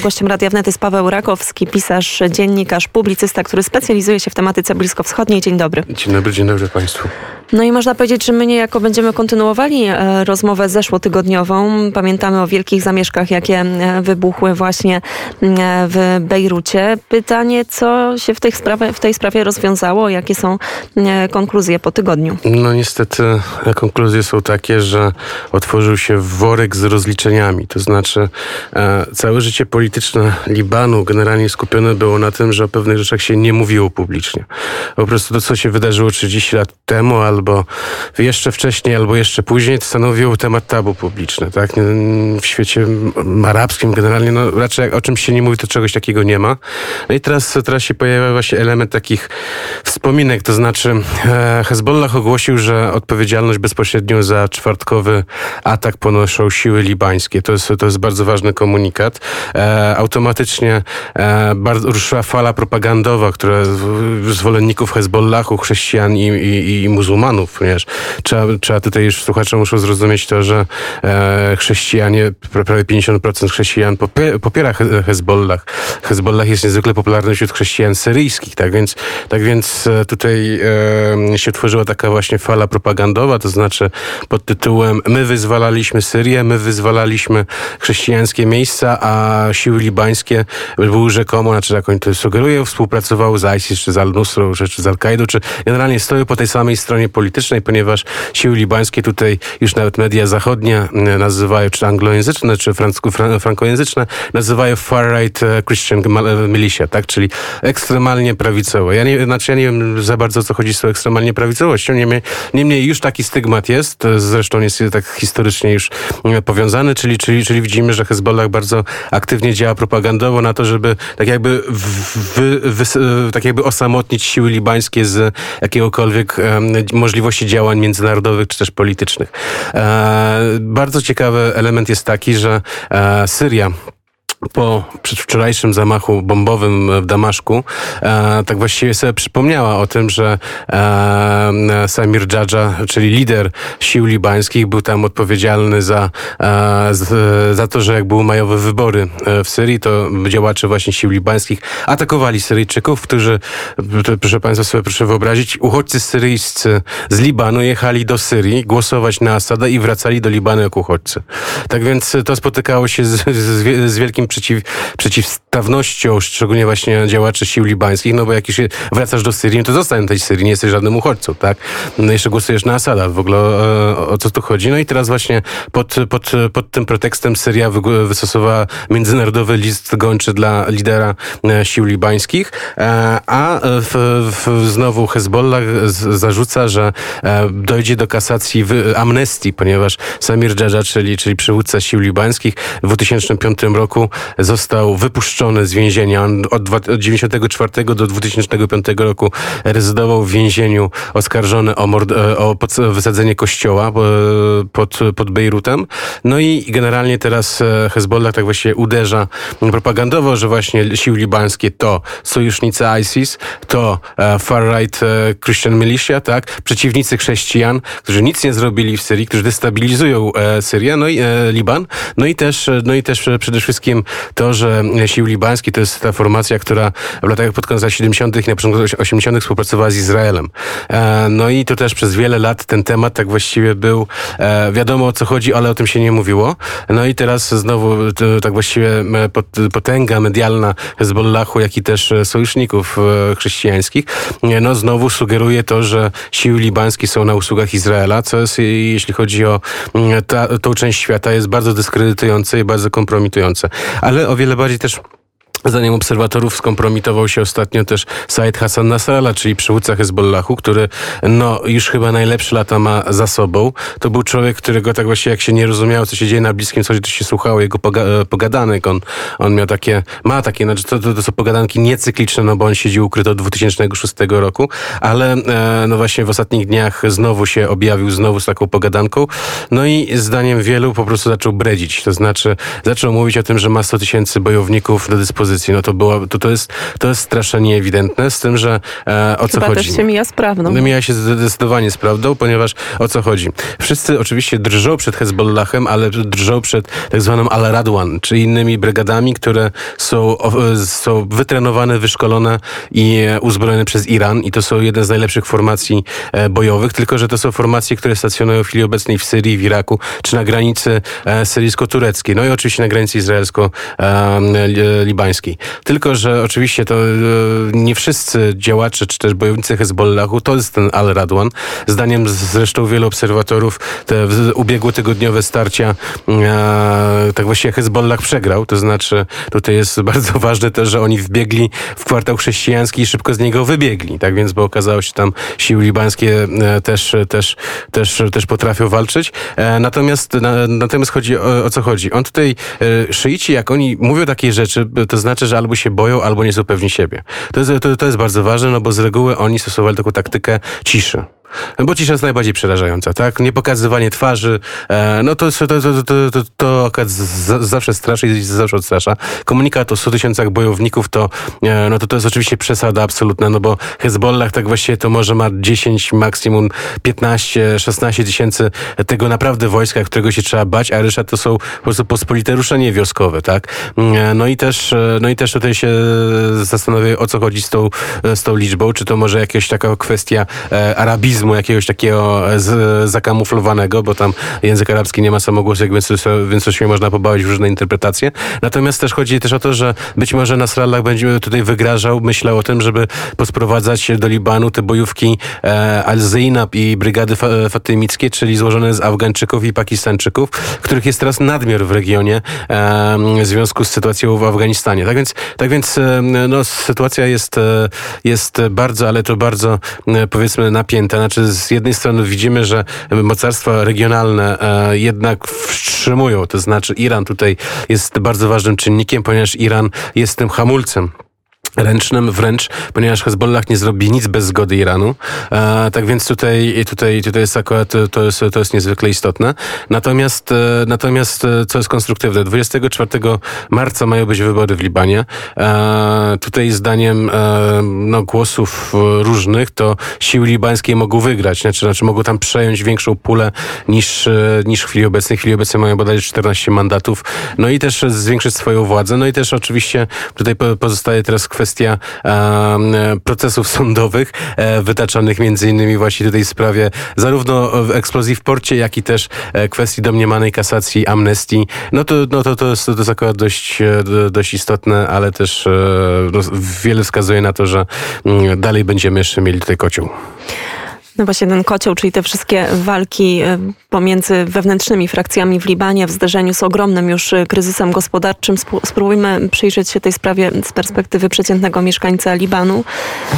Gościem Radia Wnet jest Paweł Rakowski, pisarz, dziennikarz, publicysta, który specjalizuje się w tematyce bliskowschodniej. Dzień dobry. Dzień dobry, dzień dobry Państwu. No i można powiedzieć, że my niejako będziemy kontynuowali e, rozmowę zeszłotygodniową. Pamiętamy o wielkich zamieszkach, jakie e, wybuchły właśnie e, w Bejrucie. Pytanie, co się w tej sprawie, w tej sprawie rozwiązało? Jakie są konkluzje po tygodniu? No niestety konkluzje są takie, że otworzył się worek z rozliczeniami. To znaczy całe życie polityczne Libanu generalnie skupione było na tym, że o pewnych rzeczach się nie mówiło publicznie. Po prostu to, co się wydarzyło 30 lat temu, albo albo jeszcze wcześniej, albo jeszcze później stanowił temat tabu publiczny. Tak? W świecie arabskim generalnie no, raczej o czymś się nie mówi, to czegoś takiego nie ma. No i teraz, teraz się pojawia właśnie element takich wspominek, to znaczy e, Hezbollah ogłosił, że odpowiedzialność bezpośrednią za czwartkowy atak ponoszą siły libańskie. To jest, to jest bardzo ważny komunikat. E, automatycznie e, bardzo, ruszyła fala propagandowa, która zwolenników Hezbollahu, chrześcijan i, i, i muzułmanów ponieważ trzeba, trzeba tutaj już słuchacze muszą zrozumieć to, że e, chrześcijanie, prawie 50% chrześcijan popiera Hezbollah. Hezbollah jest niezwykle popularny wśród chrześcijan syryjskich, tak więc, tak więc e, tutaj e, się tworzyła taka właśnie fala propagandowa, to znaczy pod tytułem my wyzwalaliśmy Syrię, my wyzwalaliśmy chrześcijańskie miejsca, a siły libańskie były rzekomo, znaczy jak oni to sugerują, współpracowały z ISIS, czy z Al-Nusrą, czy, czy z Al-Kaidą, czy generalnie stoją po tej samej stronie politycznej, ponieważ siły libańskie tutaj już nawet media zachodnie nazywają, czy anglojęzyczne, czy frankojęzyczne, nazywają far-right e, Christian e, militia, tak? Czyli ekstremalnie prawicowe. Ja nie, znaczy ja nie wiem za bardzo, co chodzi z tą ekstremalnie prawicowością. Niemniej, niemniej już taki stygmat jest, zresztą jest tak historycznie już powiązany, czyli, czyli, czyli widzimy, że Hezbollah bardzo aktywnie działa propagandowo na to, żeby tak jakby, wy, wy, tak jakby osamotnić siły libańskie z jakiegokolwiek możliwości działań międzynarodowych czy też politycznych. E, bardzo ciekawy element jest taki, że e, Syria po przedwczorajszym zamachu bombowym w Damaszku, e, tak właściwie sobie przypomniała o tym, że e, Samir Dżadża, czyli lider sił libańskich, był tam odpowiedzialny za, e, za to, że jak były majowe wybory e, w Syrii, to działacze właśnie sił libańskich atakowali Syryjczyków, którzy, proszę Państwa sobie proszę wyobrazić, uchodźcy syryjscy z Libanu jechali do Syrii głosować na Asada i wracali do Libanu jako uchodźcy. Tak więc to spotykało się z, z, z wielkim przeciw, przeciwstawnością, szczególnie właśnie działaczy sił libańskich, no bo jak już wracasz do Syrii, no to zostań tej Syrii, nie jesteś żadnym uchodźcą, tak? No jeszcze głosujesz na Asada, w ogóle o, o co tu chodzi? No i teraz właśnie pod, pod, pod tym pretekstem Syria wystosowała międzynarodowy list gończy dla lidera e, sił libańskich, e, a w, w, znowu Hezbollah zarzuca, że e, dojdzie do kasacji amnestii, ponieważ Samir Dżadża, czyli, czyli przywódca sił libańskich w 2005 roku został wypuszczony z więzienia. On od 1994 do 2005 roku rezydował w więzieniu oskarżony o, mord, e, o wysadzenie kościoła e, pod, pod Bejrutem. No i generalnie teraz e, Hezbollah tak właśnie uderza propagandowo, że właśnie siły libańskie to sojusznicy ISIS, to far-right Christian militia, tak? Przeciwnicy chrześcijan, którzy nic nie zrobili w Syrii, którzy destabilizują Syrię, no i Liban, no i też, no i też przede wszystkim to, że siły libańskie to jest ta formacja, która w latach pod koniec lat 70. i na początku 80. współpracowała z Izraelem. E, no i to też przez wiele lat ten temat tak właściwie był, e, wiadomo o co chodzi, ale o tym się nie mówiło. No i teraz znowu tak właściwie potęga medialna Hezbollahu, jak i też sojuszników e, chrześcijańskich, no znowu sugeruje to, że siły libańskie są na usługach Izraela, co jest, jeśli chodzi o ta, tą część świata, jest bardzo dyskredytujące i bardzo kompromitujące ale o wiele bardziej też Zdaniem obserwatorów skompromitował się ostatnio też Said Hassan Nasrallah, czyli przywódca Hezbollahu, który no już chyba najlepsze lata ma za sobą. To był człowiek, którego tak właśnie jak się nie rozumiało, co się dzieje na Bliskim Wschodzie, to się słuchało jego poga e, pogadanek. On, on miał takie, ma takie, znaczy to, to, to są pogadanki niecykliczne, no bo on siedzi ukryty od 2006 roku, ale e, no właśnie w ostatnich dniach znowu się objawił, znowu z taką pogadanką. No i zdaniem wielu po prostu zaczął bredzić. To znaczy zaczął mówić o tym, że ma 100 tysięcy bojowników do dyspozycji no to było, to, to, jest, to jest straszenie ewidentne, z tym, że e, o Chyba co chodzi. też się mija z prawdą. Mija się zdecydowanie z prawdą, ponieważ o co chodzi? Wszyscy oczywiście drżą przed Hezbollahem, ale drżą przed tak zwaną Al-Radwan, czy innymi brygadami, które są, są wytrenowane, wyszkolone i uzbrojone przez Iran i to są jedne z najlepszych formacji e, bojowych, tylko że to są formacje, które stacjonują w chwili obecnej w Syrii, w Iraku, czy na granicy e, syryjsko-tureckiej, no i oczywiście na granicy izraelsko-libańskiej. Tylko, że oczywiście to e, nie wszyscy działacze, czy też bojownicy Hezbollahu, to jest ten Al-Radwan. Zdaniem zresztą wielu obserwatorów te ubiegłotygodniowe starcia tak właściwie Hezbollah przegrał, to znaczy tutaj jest bardzo ważne też, że oni wbiegli w kwartał chrześcijański i szybko z niego wybiegli, tak więc, bo okazało się tam siły libańskie e, też, też, też, też potrafią walczyć. E, natomiast, natomiast chodzi o, o co chodzi. On tutaj, e, szyici, jak oni mówią takie rzeczy, to znaczy, że albo się boją, albo nie są pewni siebie. To jest, to, to jest bardzo ważne, no bo z reguły oni stosowali taką taktykę ciszy. Bo cisza jest najbardziej przerażająca, tak? Niepokazywanie twarzy, e, no to, to, to, to, to, zawsze straszy i zawsze odstrasza. Komunikat o 100 tysiącach bojowników to, e, no to, to jest oczywiście przesada absolutna, no bo Hezbollah tak właściwie to może ma 10, maksimum 15, 16 tysięcy tego naprawdę wojska, którego się trzeba bać, a reszta to są po prostu pospolite ruszenie wioskowe, tak? E, no i też, no i też tutaj się zastanawiam, o co chodzi z tą, z tą liczbą, czy to może jakaś taka kwestia arabizmu, jakiegoś takiego e, z, zakamuflowanego, bo tam język arabski nie ma samogłosek, więc, więc to się można pobawić w różne interpretacje. Natomiast też chodzi też o to, że być może Nasrallah będzie tutaj wygrażał, myślał o tym, żeby posprowadzać do Libanu te bojówki e, Al-Zainab i brygady fa fatymickie, czyli złożone z Afgańczyków i Pakistańczyków, których jest teraz nadmiar w regionie e, w związku z sytuacją w Afganistanie. Tak więc, tak więc e, no, sytuacja jest, e, jest bardzo, ale to bardzo powiedzmy napięta znaczy z jednej strony widzimy, że mocarstwa regionalne e, jednak wstrzymują, to znaczy Iran tutaj jest bardzo ważnym czynnikiem, ponieważ Iran jest tym hamulcem ręcznym wręcz, ponieważ Hezbollah nie zrobi nic bez zgody Iranu. E, tak więc tutaj, tutaj, tutaj jest akurat, to jest, to jest niezwykle istotne. Natomiast, e, natomiast e, co jest konstruktywne, 24 marca mają być wybory w Libanie. E, tutaj zdaniem e, no, głosów różnych, to siły libańskie mogą wygrać, znaczy, znaczy mogą tam przejąć większą pulę niż, e, niż w chwili obecnej. W chwili obecnej mają bodajże 14 mandatów. No i też zwiększyć swoją władzę. No i też oczywiście tutaj pozostaje teraz kwestia kwestia procesów sądowych e, wytaczonych między innymi właśnie tutaj w sprawie zarówno eksplozji w porcie, jak i też e, kwestii domniemanej kasacji amnestii. No to, no to, to, jest, to jest akurat dość, e, dość istotne, ale też no, wiele wskazuje na to, że mm, dalej będziemy jeszcze mieli tutaj kocioł. No właśnie ten kocioł, czyli te wszystkie walki e, pomiędzy wewnętrznymi frakcjami w Libanie w zderzeniu z ogromnym już e, kryzysem gospodarczym. Spróbujmy przyjrzeć się tej sprawie z perspektywy przeciętnego mieszkańca Libanu.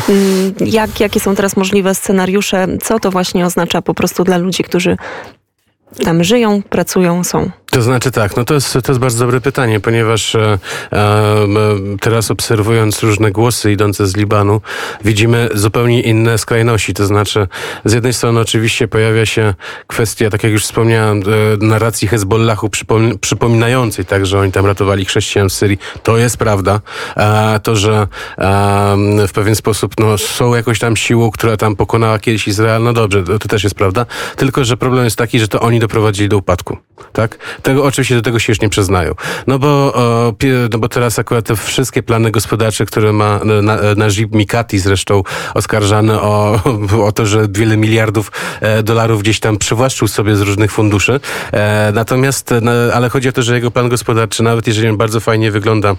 Mm, jak, jakie są teraz możliwe scenariusze? Co to właśnie oznacza po prostu dla ludzi, którzy tam żyją, pracują, są? To znaczy tak, no to jest, to jest bardzo dobre pytanie, ponieważ e, e, teraz obserwując różne głosy idące z Libanu, widzimy zupełnie inne skrajności. To znaczy, z jednej strony oczywiście pojawia się kwestia, tak jak już wspomniałem, e, narracji Hezbollahu przypom przypominającej tak, że oni tam ratowali chrześcijan w Syrii. To jest prawda. E, to, że e, w pewien sposób no, są jakąś tam siłą, która tam pokonała kiedyś Izrael, no dobrze, to, to też jest prawda. Tylko, że problem jest taki, że to oni doprowadzili do upadku. Tak? Tego, oczywiście do tego się już nie przyznają. No bo, o, no bo teraz akurat te wszystkie plany gospodarcze, które ma na, Najib Mikati zresztą oskarżany o, o to, że wiele miliardów e, dolarów gdzieś tam przywłaszczył sobie z różnych funduszy. E, natomiast, no, ale chodzi o to, że jego plan gospodarczy, nawet jeżeli on bardzo fajnie wygląda,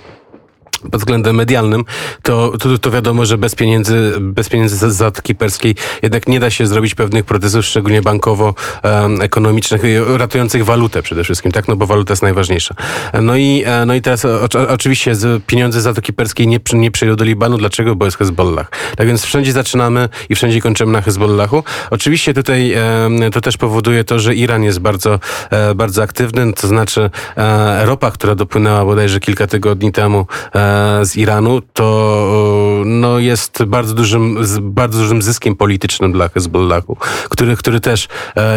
pod względem medialnym, to, to, to wiadomo, że bez pieniędzy, bez pieniędzy z Zatoki Perskiej jednak nie da się zrobić pewnych procesów, szczególnie bankowo-ekonomicznych, ratujących walutę przede wszystkim, tak? No bo waluta jest najważniejsza. No i, e, no i teraz o, oczywiście pieniądze z Zatoki Perskiej nie, nie przejdą do Libanu. Dlaczego? Bo jest Hezbollah. Tak więc wszędzie zaczynamy i wszędzie kończymy na Hezbollahu. Oczywiście tutaj to też powoduje to, że Iran jest bardzo, e, bardzo aktywny, to znaczy e, ropa, która dopłynęła bodajże kilka tygodni temu z Iranu, to no, jest bardzo dużym, bardzo dużym zyskiem politycznym dla Hezbollahu, który, który też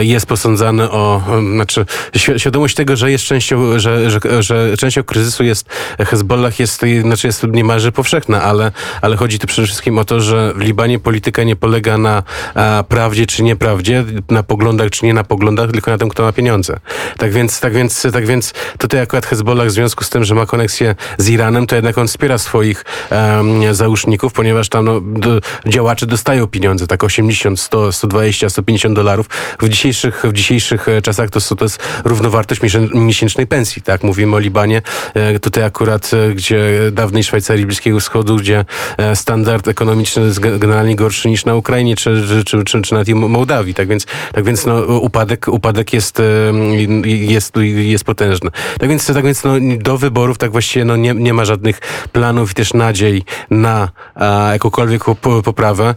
jest posądzany o, znaczy świadomość tego, że jest częścią, że, że, że częścią kryzysu jest Hezbollah jest, znaczy jest niemalże powszechna, ale, ale chodzi tu przede wszystkim o to, że w Libanie polityka nie polega na prawdzie czy nieprawdzie, na poglądach czy nie na poglądach, tylko na tym, kto ma pieniądze. Tak więc, tak więc, tak więc tutaj akurat Hezbollah w związku z tym, że ma koneksję z Iranem, to jednak on wspiera swoich um, załóżników, ponieważ tam no, do, działacze dostają pieniądze, tak 80, 100, 120, 150 dolarów. W dzisiejszych, w dzisiejszych e, czasach to, to jest równowartość miesięcznej pensji, tak? Mówimy o Libanie, e, tutaj akurat, e, gdzie dawnej Szwajcarii Bliskiego Wschodu, gdzie standard ekonomiczny jest generalnie gorszy niż na Ukrainie czy, czy, czy, czy nawet Mołdawii. Tak więc, tak więc no, upadek, upadek jest, jest, jest potężny. Tak więc, tak więc no, do wyborów tak właściwie no, nie, nie ma żadnych planów i też nadziei na a, jakąkolwiek poprawę.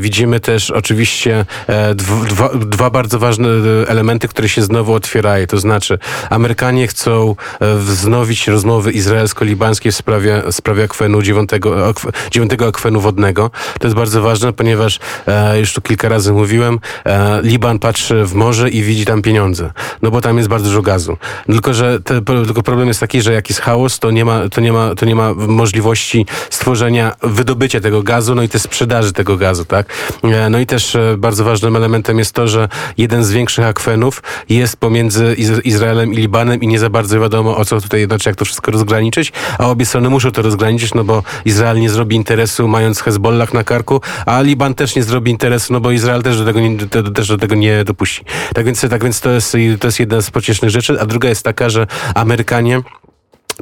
Widzimy też oczywiście e, dwa, dwa bardzo ważne elementy, które się znowu otwierają. To znaczy Amerykanie chcą e, wznowić rozmowy izraelsko-libańskie w sprawie, w sprawie akwenu, dziewiątego, dziewiątego akwenu wodnego. To jest bardzo ważne, ponieważ e, już tu kilka razy mówiłem, e, Liban patrzy w morze i widzi tam pieniądze, no bo tam jest bardzo dużo gazu. Tylko, że te, tylko problem jest taki, że jak jest chaos, to nie, ma, to, nie ma, to nie ma możliwości stworzenia, wydobycia tego gazu, no i też sprzedaży tego gazu, tak? E, no i też e, bardzo ważnym elementem jest to, że jeden z większych akwenów jest pomiędzy Izraelem i Libanem i nie za bardzo wiadomo o co tutaj, znaczy jak to wszystko rozgraniczyć, a obie strony muszą to rozgraniczyć, no bo Izrael nie zrobi interesu mając Hezbollah na karku, a Liban też nie zrobi interesu, no bo Izrael też do tego nie, też do tego nie dopuści. Tak więc, tak więc to, jest, to jest jedna z pociesznych rzeczy, a druga jest taka, że Amerykanie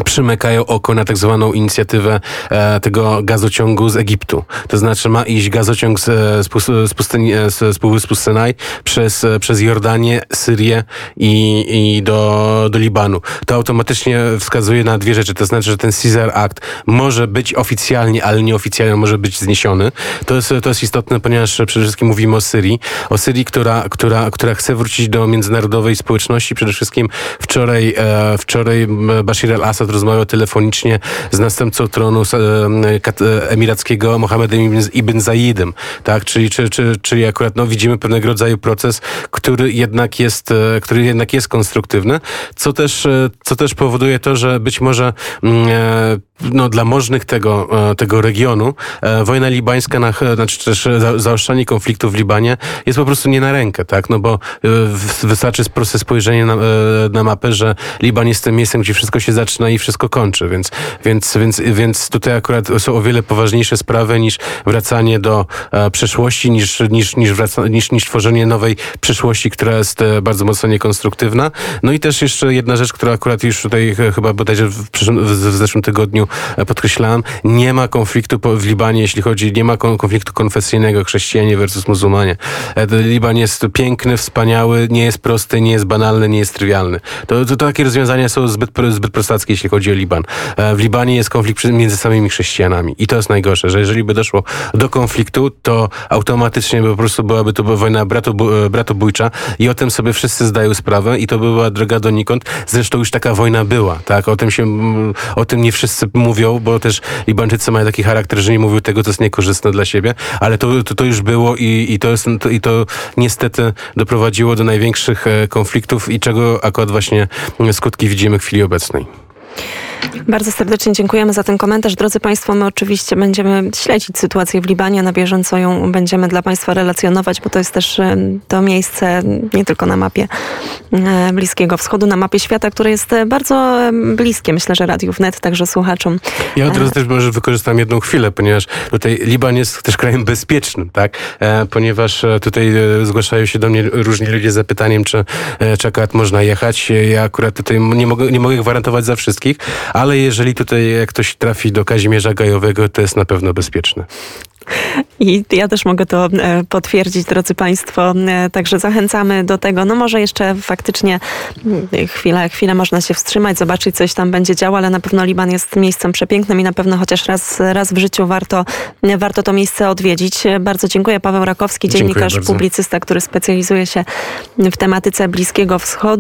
przymykają oko na tak zwaną inicjatywę e, tego gazociągu z Egiptu. To znaczy ma iść gazociąg z, z, pustyni, z, z Półwyspu Synaj przez, e, przez Jordanię, Syrię i, i do, do Libanu. To automatycznie wskazuje na dwie rzeczy. To znaczy, że ten Caesar Act może być oficjalnie, ale nieoficjalnie może być zniesiony. To jest, to jest istotne, ponieważ przede wszystkim mówimy o Syrii. O Syrii, która, która, która chce wrócić do międzynarodowej społeczności. Przede wszystkim wczoraj, e, wczoraj Bashir al-Assad Assad rozmawiał telefonicznie z następcą tronu e, emirackiego Mohamedem ibn Zayidem, tak? Czyli, czy, czy, czyli akurat no, widzimy pewnego rodzaju proces, który jednak jest, e, który jednak jest konstruktywny, co też, e, co też powoduje to, że być może mm, no, dla możnych tego, tego regionu wojna libańska, na, znaczy też zaostrzanie konfliktu w Libanie jest po prostu nie na rękę, tak? No bo wystarczy proste spojrzenie na, na mapę, że Liban jest tym miejscem, gdzie wszystko się zaczyna i wszystko kończy, więc, więc, więc, więc tutaj akurat są o wiele poważniejsze sprawy niż wracanie do e, przeszłości, niż, niż, niż, wraca, niż, niż tworzenie nowej przyszłości, która jest e, bardzo mocno niekonstruktywna. No i też jeszcze jedna rzecz, która akurat już tutaj chyba bodajże w, w, w zeszłym tygodniu e, podkreślałam, nie ma konfliktu w Libanie, jeśli chodzi, nie ma konfliktu konfesyjnego chrześcijanie versus muzułmanie. E, Liban jest piękny, wspaniały, nie jest prosty, nie jest banalny, nie jest trywialny. To, to, to takie rozwiązania są zbyt, zbyt prostackie, jeśli chodzi o Liban. E, w Libanie jest konflikt między samymi chrześcijanami i to jest najgorsze, że jeżeli by doszło do konfliktu, to automatycznie po prostu byłaby to wojna e, bratobójcza i o tym sobie wszyscy zdają sprawę i to by była droga donikąd. Zresztą już taka wojna była, tak? O tym się, o tym nie wszyscy mówią, bo też Libańczycy mają taki charakter, że nie mówią tego, co jest niekorzystne dla siebie, ale to, to, to już było i, i, to jest, to, i to niestety doprowadziło do największych e, konfliktów i czego akurat właśnie skutki widzimy w chwili obecnej. Bardzo serdecznie dziękujemy za ten komentarz. Drodzy Państwo, my oczywiście będziemy śledzić sytuację w Libanie. Na bieżąco ją będziemy dla Państwa relacjonować, bo to jest też e, to miejsce nie tylko na mapie e, Bliskiego Wschodu, na mapie świata, które jest e, bardzo bliskie, myślę, że Radiu Wnet, także słuchaczom. Ja od razu też może wykorzystam jedną chwilę, ponieważ tutaj Liban jest też krajem bezpiecznym, tak? Ponieważ tutaj zgłaszają się do mnie różni ludzie z zapytaniem, czy, akurat można jechać. Ja akurat tutaj nie mogę, nie mogę gwarantować za wszystkich, ale jeżeli tutaj ktoś trafi do Kazimierza Gajowego, to jest na pewno bezpieczne. I ja też mogę to e, potwierdzić, drodzy Państwo. E, także zachęcamy do tego. No może jeszcze faktycznie mm, chwilę, chwilę można się wstrzymać, zobaczyć, coś tam będzie działo, ale na pewno Liban jest miejscem przepięknym i na pewno chociaż raz, raz w życiu warto, warto to miejsce odwiedzić. Bardzo dziękuję. Paweł Rakowski, dziennikarz, publicysta, który specjalizuje się w tematyce Bliskiego Wschodu.